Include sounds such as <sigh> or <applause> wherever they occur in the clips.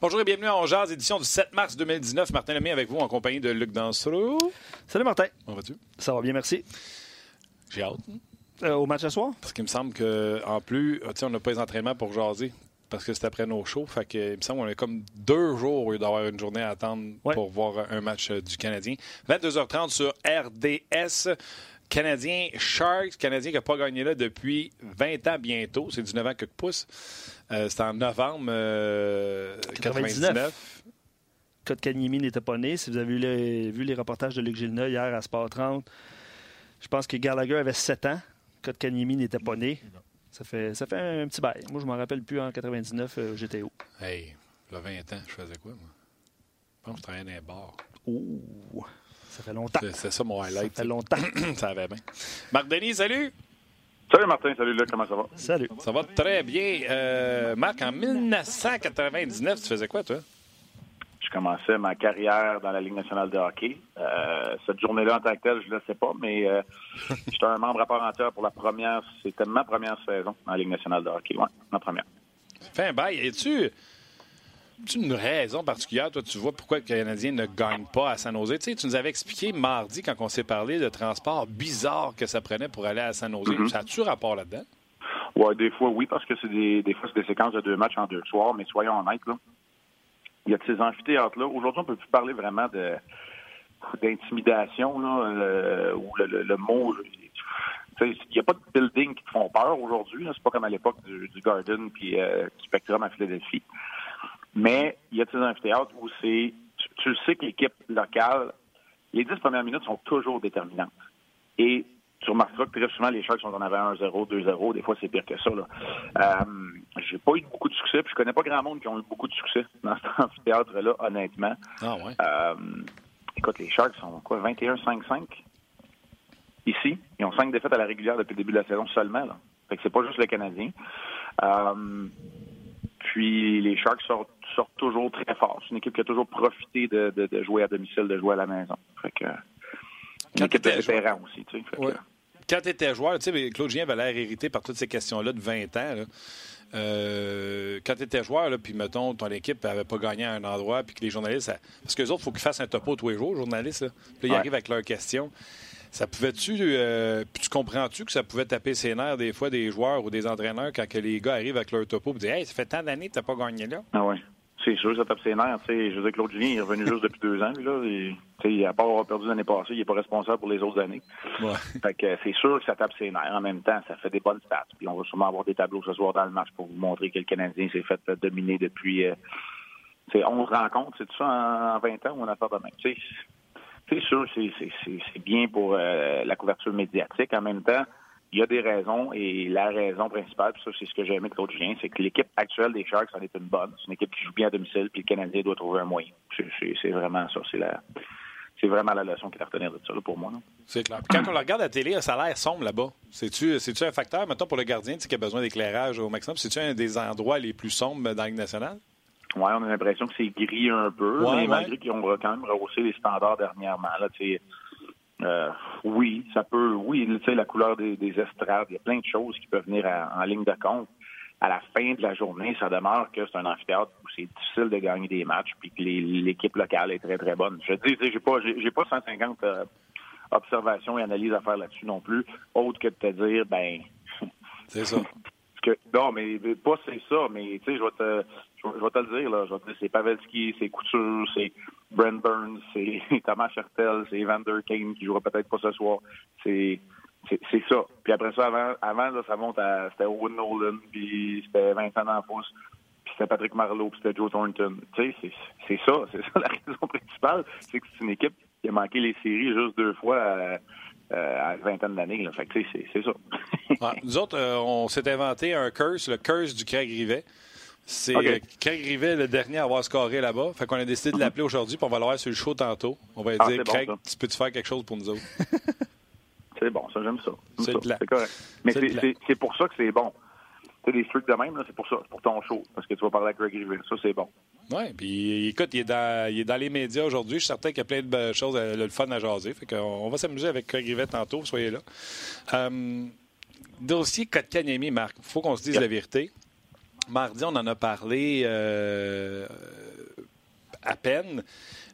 Bonjour et bienvenue à Ongeaz, édition du 7 mars 2019. Martin Lemay avec vous en compagnie de Luc Dansereau. Salut Martin. Comment vas-tu? Ça va bien, merci. J'ai hâte. Euh, au match à soir? Parce qu'il me semble qu'en plus, sais, on n'a pas les entraînements pour jaser parce que c'est après nos shows. Fait que, il me semble qu'on a comme deux jours au lieu d'avoir une journée à attendre Ouais. pour voir un match euh, du Canadien. 22h30 sur RDS. Canadien Sharks, Canadien qui n'a pas gagné là depuis 20 ans bientôt. C'est 19 ans que pousse. Euh, C'était en novembre euh, 99. 99. Kotkaniemi n'était pas né. Si vous avez vu les, vu les reportages de Luc Gilna hier à Sport 30, je pense que Gallagher avait 7 ans. Kotkaniemi n'était pas né. Ça fait, ça fait un petit bail. Moi, je m'en rappelle plus en 99, euh, j'étais où? Hey, là, 20 ans, je faisais quoi, moi? Je pense que je travaillais dans les bars. Ouh, ça fait longtemps. C'est- C'est ça mon Ça highlight. fait longtemps. <clears throat> ça avait bien. Marc Denis, salut! Salut Martin, salut Luc, comment ça va? Salut. Ça va très bien. Euh, Marc, en 1999, tu faisais quoi, toi? Je commençais ma carrière dans la Ligue nationale de hockey. Euh, cette journée-là, en tant que telle, je ne le sais pas, mais euh, <laughs> j'étais un membre à part entière pour la première, c'était ma première saison dans la Ligue nationale de hockey. Ouais, ma première. Fais un bail. Es-tu une raison particulière, toi, tu vois pourquoi le Canadien ne gagne pas à San Jose? Tu sais, tu nous avais expliqué mardi, quand on s'est parlé, de transport bizarre que ça prenait pour aller à San Jose. Ça a-tu rapport là-dedans? Ouais, des fois, oui, parce que c'est des, des fois, c'est des séquences de deux matchs en deux soirs, mais soyons honnêtes, là. Il y a de ces amphithéâtres-là. Aujourd'hui, on peut plus parler vraiment de d'intimidation, là, euh, ou le, le- le mot. Il n'y a pas de building qui te font peur aujourd'hui. C'est pas comme à l'époque du, du Garden puis euh, du Spectrum à Philadelphie. Mais il y a de ces amphithéâtres où c'est. Tu, tu le sais que l'équipe locale, les dix premières minutes sont toujours déterminantes. Et tu remarqueras que très souvent, les Sharks sont en avait 1-0, 2-0. Des fois, c'est pire que ça. Là. Euh, j'ai pas eu beaucoup de succès, puis je connais pas grand monde qui ont eu beaucoup de succès dans cet <laughs> amphithéâtre-là, honnêtement. Ah ouais. Euh, écoute, les Sharks sont quoi, 21-5-5 ici. Ils ont cinq défaites à la régulière depuis le début de la saison seulement. Là. Fait que c'est pas juste le Canadien. Euh, puis les Sharks sortent, sortent toujours très fort. C'est une équipe qui a toujours profité de, de- de jouer à domicile, de jouer à la maison. Fait que une Quand équipe de vétérans aussi, tu sais. Fait que- Ouais. Quand tu étais joueur, tu sais, Claude Julien avait l'air irrité par toutes ces questions-là de 20 ans. là. Euh, quand tu étais joueur, là, puis mettons, ton équipe n'avait pas gagné à un endroit, puis que les journalistes. ça- Parce que les autres, il faut qu'ils fassent un topo tous les jours, les journalistes. Là. Puis là, ils Ouais. arrivent avec leurs questions. Ça pouvait-tu. euh, puis tu comprends-tu que ça pouvait taper ses nerfs des fois des joueurs ou des entraîneurs quand que les gars arrivent avec leur topo et disent Hey, ça fait tant d'années que tu n'as pas gagné là? Ah ouais. C'est sûr, ça tape ses nerfs. Je veux dire, Claude Julien il est revenu juste depuis deux ans. Lui, là, et, à part avoir perdu l'année passée, il n'est pas responsable pour les autres années. Ouais. Fait que c'est sûr que ça tape ses nerfs. En même temps, ça fait des bonnes stats. Puis on va sûrement avoir des tableaux ce soir dans le match pour vous montrer que le Canadien s'est fait euh, dominer depuis euh, c'est 11 rencontres. C'est tout ça en, en 20 ans ou on a fait de même. C'est sûr, c'est bien pour euh, la couverture médiatique. En même temps, il y a des raisons et la raison principale, puis ça, c'est ce que j'ai aimé de Claude Julien, c'est que l'équipe actuelle des Sharks en est une bonne. C'est une équipe qui joue bien à domicile, puis le Canadien doit trouver un moyen. C'est, vraiment ça. C'est la, c'est vraiment la leçon qu'il a à retenir de ça là, pour moi. C'est clair. Puis quand on le regarde à la télé, ça a l'air sombre là-bas. C'est-tu, un facteur, mettons, pour le gardien qui a besoin d'éclairage au maximum? C'est-tu un des endroits les plus sombres dans la Ligue nationale? Ouais, on a l'impression que c'est gris un peu, Ouais, mais ouais. malgré qu'ils ont quand même rehaussé les standards dernièrement. Là, euh, oui, ça peut, oui, tu sais, la couleur des, des estrades, il y a plein de choses qui peuvent venir à- en ligne de compte. À la fin de la journée, ça demeure que c'est un amphithéâtre où c'est difficile de gagner des matchs, puis que l'équipe locale est très très bonne. Je dis, tu sais, j'ai pas, j'ai pas 150 euh, observations et analyses à faire là-dessus non plus, autre que de te dire, ben, <laughs> C'est ça. que, non, mais pas c'est ça, mais tu sais, je vais te je vais te le dire, là. Je vais te dire, c'est Pavelski, c'est Couture, c'est Brent Burns, c'est <laughs> Thomas Chertel, c'est Evander Kane qui jouera peut-être pas ce soir. C'est ça. Puis après ça, avant, ça monte à c'était Owen Nolan, puis c'était Vincent D'Ampousse, puis c'était Patrick Marleau, puis c'était Joe Thornton. Tu sais, c'est ça, c'est ça la <laughs> raison principale, c'est que c'est une équipe qui a manqué les séries juste deux fois à, euh, à une vingtaine d'années. Fait c'est ça. <laughs> Nous autres, euh, on s'est inventé un curse, le curse du Craig Rivet. C'est Craig Rivet, le dernier à avoir scoré là-bas. Fait qu'on a décidé de l'appeler aujourd'hui, puis on va l'avoir sur le show tantôt. On va lui Ah, dire, bon, Craig, ça. tu peux-tu faire quelque chose pour nous autres? <laughs> C'est bon, ça, j'aime ça. C'est correct. Mais C'est pour ça que c'est bon. Tu sais, des trucs de même, c'est pour ça, c'est pour ton show. Parce que tu vas parler avec Greg Rivet. Ça, c'est bon. Oui, puis écoute, il est, dans, il est dans les médias aujourd'hui. Je suis certain qu'il y a plein de choses, euh, le fun à jaser. Fait qu'on on va s'amuser avec Craig Rivet tantôt, soyez là. Euh, dossier Kotkaniemi, Marc, il faut qu'on se dise Yep. la vérité. Mardi, on en a parlé. euh, à peine.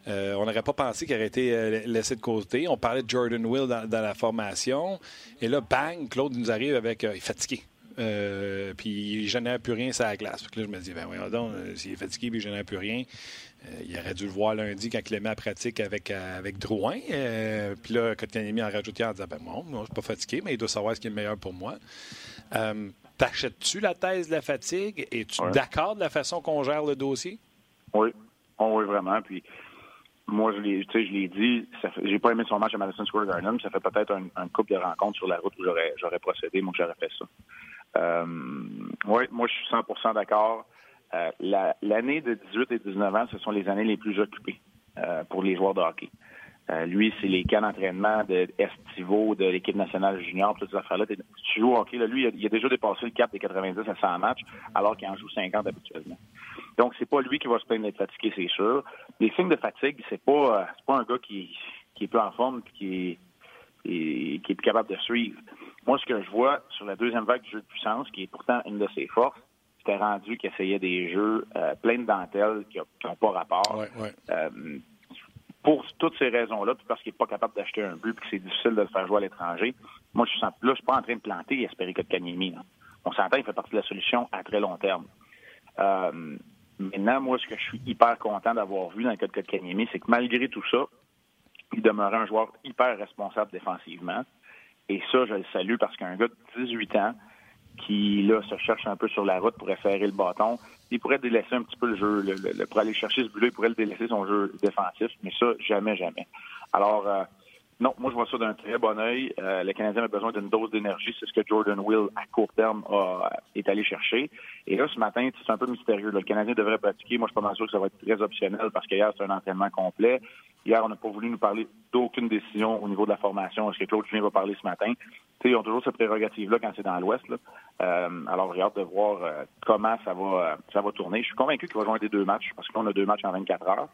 on n'aurait pas pensé qu'il aurait été laissé de côté. On parlait de Jordan Will dans, la formation. Et là, bang, Claude nous arrive avec. il est fatigué. puis il génère plus rien sur la glace. là, je me dis, ben voyons donc, s'il est fatigué puis il génère plus rien, il aurait dû le voir lundi quand il l'a mis à pratique avec, avec Drouin. puis là, Kotkaniemi en rajouté en disant, ben moi, je suis pas fatigué, mais il doit savoir ce qui est le meilleur pour moi. T'achètes-tu la thèse de la fatigue? Es-tu d'accord de la façon qu'on gère le dossier? Oui. Oh, oui, vraiment. Puis moi, je l'ai, je l'ai dit, j'ai pas aimé son match à Madison Square Garden, ça fait peut-être un, couple de rencontres sur la route où j'aurais, j'aurais procédé, moi, j'aurais fait ça. Euh, oui, moi, je suis 100% d'accord. Euh, l'année de 18 et 19 ans, ce sont les années les plus occupées euh, pour les joueurs de hockey. Euh, lui, c'est les cas d'entraînement de estivaux de l'équipe nationale junior, toutes ces affaires-là. Tu joues au hockey, là, lui, il a, déjà dépassé le cap des 90 à 100 matchs, alors qu'il en joue 50 habituellement. Donc, c'est pas lui qui va se plaindre d'être fatigué, c'est sûr. Les signes de fatigue, c'est pas, euh, pas un gars qui, qui est peu en forme et qui est, qui est plus capable de suivre. Moi, ce que je vois sur la deuxième vague du jeu de puissance, qui est pourtant une de ses forces, c'était rendu qu'il essayait des jeux euh, pleins de dentelles qui n'ont pas rapport. Ouais, ouais pour toutes ces raisons-là, puis parce qu'il n'est pas capable d'acheter un but, puis que c'est difficile de le faire jouer à l'étranger, moi, je suis, là, je suis pas en train de planter et espérer que Kanyemi. On s'entend, il fait partie de la solution à très long terme. Euh, maintenant, moi, ce que je suis hyper content d'avoir vu dans le cas de Kanyemi, c'est que malgré tout ça, il demeurait un joueur hyper responsable défensivement. Et ça, je le salue parce qu'un gars de 18 ans qui, là, se cherche un peu sur la route pour efférer le bâton, il pourrait délaisser un petit peu le jeu. Le, pour aller chercher ce but-là, il pourrait le délaisser son jeu défensif, mais ça, jamais, jamais. Alors, euh, non, moi, je vois ça d'un très bon œil. Euh, le Canadien a besoin d'une dose d'énergie. C'est ce que Jordan Will, à court terme, est allé chercher. Et là, ce matin, c'est un peu mystérieux. Le Canadien devrait pratiquer. Moi, je suis pas sûr que ça va être très optionnel parce qu'hier, c'est un entraînement complet. Hier, on n'a pas voulu nous parler d'aucune décision au niveau de la formation. Est-ce que Claude Julien va parler ce matin? ils ont toujours cette prérogative-là quand c'est dans l'Ouest. Euh, alors, j'ai hâte de voir euh, comment ça va, ça va tourner. Je suis convaincu qu'il va jouer des deux matchs parce qu'on a deux matchs en 24 heures.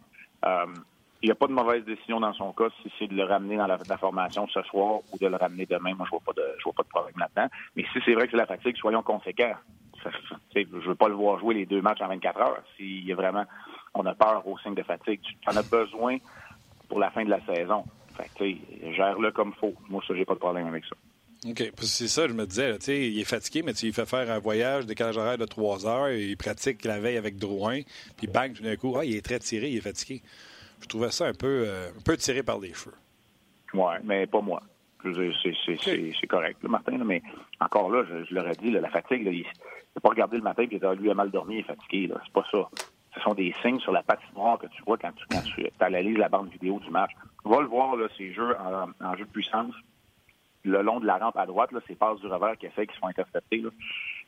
Il n'y a pas de mauvaise décision dans son cas si c'est de le ramener dans la, formation ce soir ou de le ramener demain. Moi, je vois pas de, je vois pas de problème là-dedans. Mais si c'est vrai que c'est la fatigue, soyons conséquents. je ne veux pas le voir jouer les deux matchs en 24 heures. S'il y a vraiment, on a peur au signe de fatigue. Tu en as besoin pour la fin de la saison. Gère-le comme faut. Moi, ça, j'ai pas de problème avec ça. OK. C'est ça, je me disais. il est fatigué, mais tu fait faire un voyage, décalage horaire de trois heures, il pratique la veille avec Drouin, puis bang, tout d'un coup, ah, il est très tiré, il est fatigué. Je trouvais ça un peu, euh, un peu tiré par les cheveux. Oui, mais pas moi. C'est correct, Martin, mais encore là, je, l'aurais dit, la fatigue, il n'a pas regardé le matin et il a lui a mal dormi, il est fatigué. C'est pas ça. Ce sont des signes sur la patinoire que tu vois quand tu, quand tu <laughs> analyses la bande vidéo du match. Va le voir, là, ces jeux en jeu de puissance le long de la rampe à droite, là, ces passes du revers qui fait qui sont interceptées.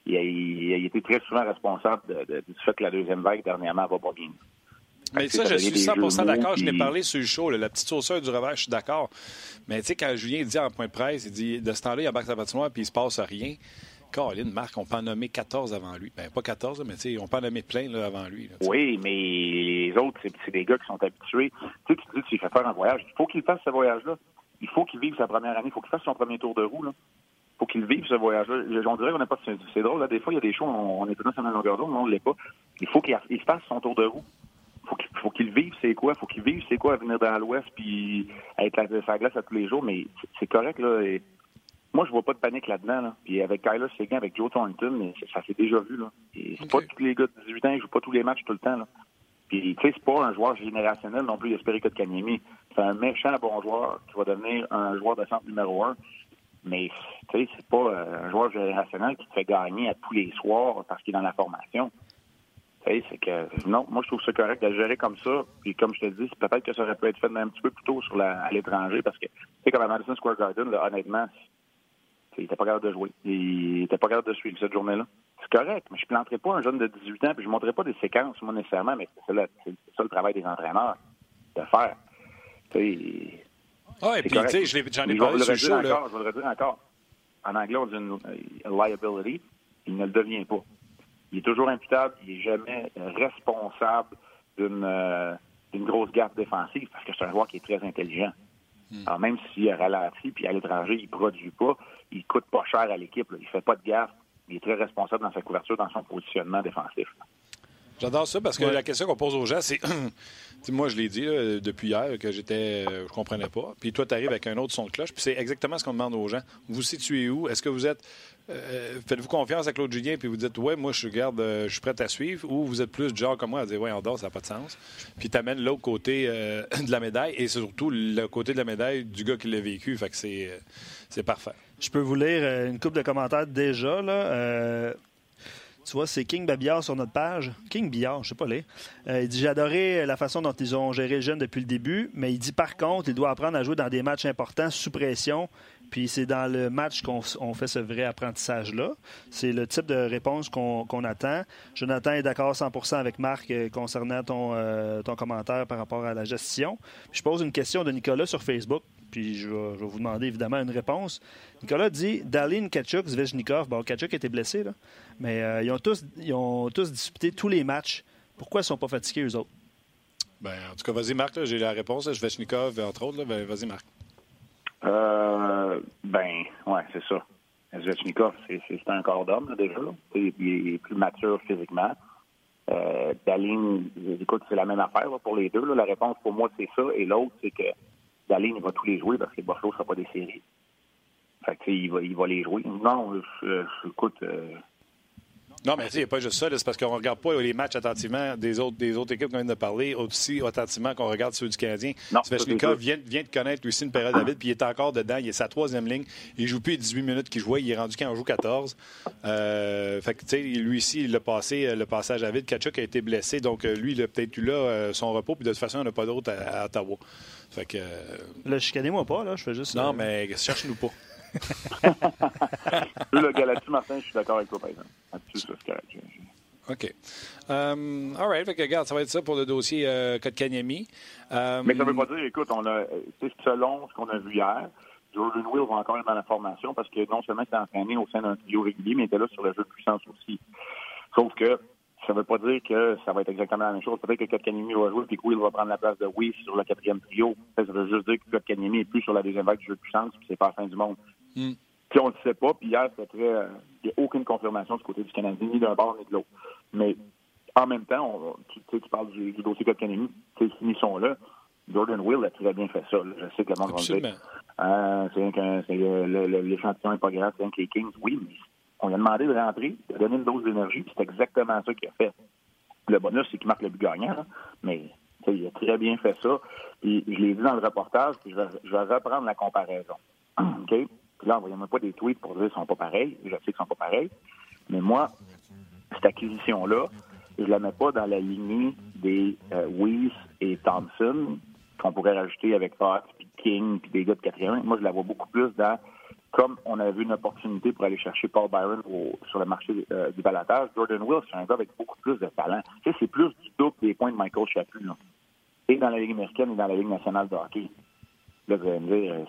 Il, a, il, été très souvent responsable du fait que la deuxième vague dernièrement va pas bien. Mais ça, je suis 100 d'accord. Je l'ai parlé sur le show. la petite sauceur du revers, je suis d'accord. Mais tu sais, quand Julien dit en point de presse, il dit de ce temps-là, il y a sa patinoire puis il se passe rien. Caroline, Marc, on peut en nommer 14 avant lui. Ben, pas 14, mais on peut en nommer plein là, avant lui. oui, mais les autres, c'est des gars qui sont habitués. Tu sais, tu dis, tu fais faire un voyage. Il faut qu'il fasse ce voyage-là il faut qu'il vive sa première année. Il faut qu'il fasse son premier tour de roue. Là. Il faut qu'il vive ce voyage-là. On dirait qu'on n'a pas. C'est drôle, là. Des fois, il y a des choses, on, est dans la longueur d'onde, mais on ne l'est pas. Il faut qu'il fasse son tour de roue. Il faut qu'il vive c'est quoi. Il faut qu'il vive c'est quoi venir dans l'Ouest puis être à sa glace à tous les jours. Mais c'est correct, là. moi, je vois pas de panique là-dedans. Là. Puis avec Kyler Seguin, avec Joe Thornton, ça, s'est déjà vu. Là. c'est pas tous les gars de 18 ans, ils jouent pas tous les matchs tout le temps. Là. Puis, tu sais, c'est pas un joueur générationnel non plus d'espérer que de Kanyemi. C'est un méchant bon joueur qui va devenir un joueur de centre numéro un. Mais, tu sais, c'est pas euh, un joueur générationnel qui te fait gagner à tous les soirs parce qu'il est dans la formation. C'est que, non, moi, je trouve ça correct de gérer comme ça. Puis, comme je te dis, peut-être que ça aurait pu être fait un petit peu plus tôt sur la, à l'étranger parce que, tu sais, comme à Madison Square Garden, là, honnêtement, il était pas capable de jouer. Il était pas capable de suivre cette journée-là c'est correct, mais je ne planterai pas un jeune de 18 ans, puis je ne montrerai pas des séquences, moi, nécessairement, mais c'est ça, le travail des entraîneurs, de faire. Oui, puis tu sais, j'en ai, parlé sur le show. Encore, je vais le redire encore. En anglais, on dit une, liability. Il ne le devient pas. Il est toujours imputable, il n'est jamais responsable d'une euh, grosse gaffe défensive parce que c'est un joueur qui est très intelligent. Hmm. Alors, même s'il a ralenti, puis à l'étranger, il ne produit pas, il coûte pas cher à l'équipe. Il ne fait pas de gaffe il est très responsable dans sa couverture, dans son positionnement défensif. J'adore ça parce que la question qu'on pose aux gens, c'est. <clears throat> moi, je l'ai dit depuis hier que j'étais. Euh, je comprenais pas. Puis toi, tu arrives avec un autre son de cloche. Puis c'est exactement ce qu'on demande aux gens. Vous situez où? Est-ce que vous êtes. Euh, faites-vous confiance à Claude Julien puis vous dites ouais moi je garde euh, je suis prêt à suivre ou vous êtes plus genre comme moi à dire ouais on dort ça n'a pas de sens puis tu amènes l'autre côté <laughs> de la médaille et surtout le côté de la médaille du gars qui l'a vécu fait que c'est c'est parfait je peux vous lire une coupe de commentaires déjà tu vois, c'est King Babillard sur notre page. King Billard, je sais pas les. Euh, il dit J'ai adoré la façon dont ils ont géré le jeune depuis le début, mais il dit par contre, il doit apprendre à jouer dans des matchs importants sous pression. Puis c'est dans le match qu'on fait ce vrai apprentissage-là. C'est le type de réponse qu'on attend. Jonathan est d'accord 100% avec Marc euh, concernant ton, euh, ton commentaire par rapport à la gestion. je pose une question de Nicolas sur Facebook puis je vais, vous demander évidemment une réponse. Nicolas dit Dalin, Kachuk, Zvechnikov. Bon, Kachuk était blessé, là, mais euh, ils, ont tous, ils ont tous disputé tous les matchs. Pourquoi ils ne sont pas fatigués, eux autres? Ben, en tout cas, vas-y, Marc, j'ai la réponse. Zvechnikov, entre autres. Ben, vas-y, Marc. Euh, ben, ouais, c'est ça. Zvechnikov, c'est un corps d'homme, déjà. Il est plus mature physiquement. Euh, Daline, écoute, c'est la même affaire pour les deux. La réponse pour moi, c'est ça. Et l'autre, c'est que Daline, il va tous les jouer parce que Buffalo ne sera pas des séries. Fait que, il va, il va les jouer. Non, je, écoute, euh, non, mais il n'y a pas juste ça. C'est parce qu'on ne regarde pas les matchs attentivement des autres, des autres équipes qu'on vient de parler, aussi attentivement qu'on regarde ceux du Canadien. Svechnikov vient, vient de connaître aussi une période David, puis il est encore dedans. Il est sa troisième ligne. Il joue plus les 18 minutes qu'il jouait. Il est rendu quand on joue 14. Euh, fait que, tu sais, lui ici, il a passé euh, le passage à vide. Kachuk a été blessé. Donc, euh, lui, il a peut-être eu là son repos. Puis de toute façon, on n'a pas d'autre à, Ottawa. Fait que. Là, chicanez-moi pas, là. Je fais juste. Non, mais cherche-nous pas. Le Martin, je suis d'accord avec toi, par exemple. OK. Um, all right. Fait que, regarde, ça va être ça pour le dossier euh, Kotkaniemi. Um, mais ça veut pas dire, écoute, on a, selon ce qu'on a vu hier, Jordan Will va encore être dans la formation parce que non seulement il s'est entraîné au sein d'un trio régulier, mais il était là sur le jeu de puissance aussi. Sauf que ça ne veut pas dire que ça va être exactement la même chose. Peut-être que Kotkaniemi va jouer et que Will va prendre la place de Weiss sur le quatrième trio. Ça veut juste dire que Kotkaniemi est plus sur la deuxième vague du jeu de puissance puis c'est pas la fin du monde. Mm. Puis on ne le sait pas. Puis hier, c'était très. Euh, il n'y a aucune confirmation du côté du Canadien, ni d'un bord ni de l'autre. Mais en même temps, tu, tu parles du, du dossier Kotkaniemi, ces là Jordan Will a très bien fait ça. Je sais que le monde va dire. Euh, c'est l'échantillon n'est pas grave, c'est un que les Kings, oui, mais on lui a demandé de rentrer, de donner une dose d'énergie, c'est exactement ça qu'il a fait. Le bonus, c'est qu'il marque le but gagnant, mais il a très bien fait ça. Puis je l'ai dit dans le reportage, puis je vais, reprendre la comparaison. <clears throat> OK? Puis là, envoyez-moi pas des tweets pour dire qu'ils sont pas pareils. Je sais qu'ils sont pas pareils. Mais moi, cette acquisition-là, je la mets pas dans la lignée des euh, Weiss et Thompson qu'on pourrait rajouter avec Fox, puis King, puis des gars de quatrième. Moi, je la vois beaucoup plus dans comme on a vu une opportunité pour aller chercher Paul Byron sur le marché euh, du balatage, Jordan Will, c'est un gars avec beaucoup plus de talent. Tu sais, c'est plus du double des points de Michael Chaput, Et dans la Ligue américaine et dans la Ligue nationale de hockey. Là, vous allez me dire,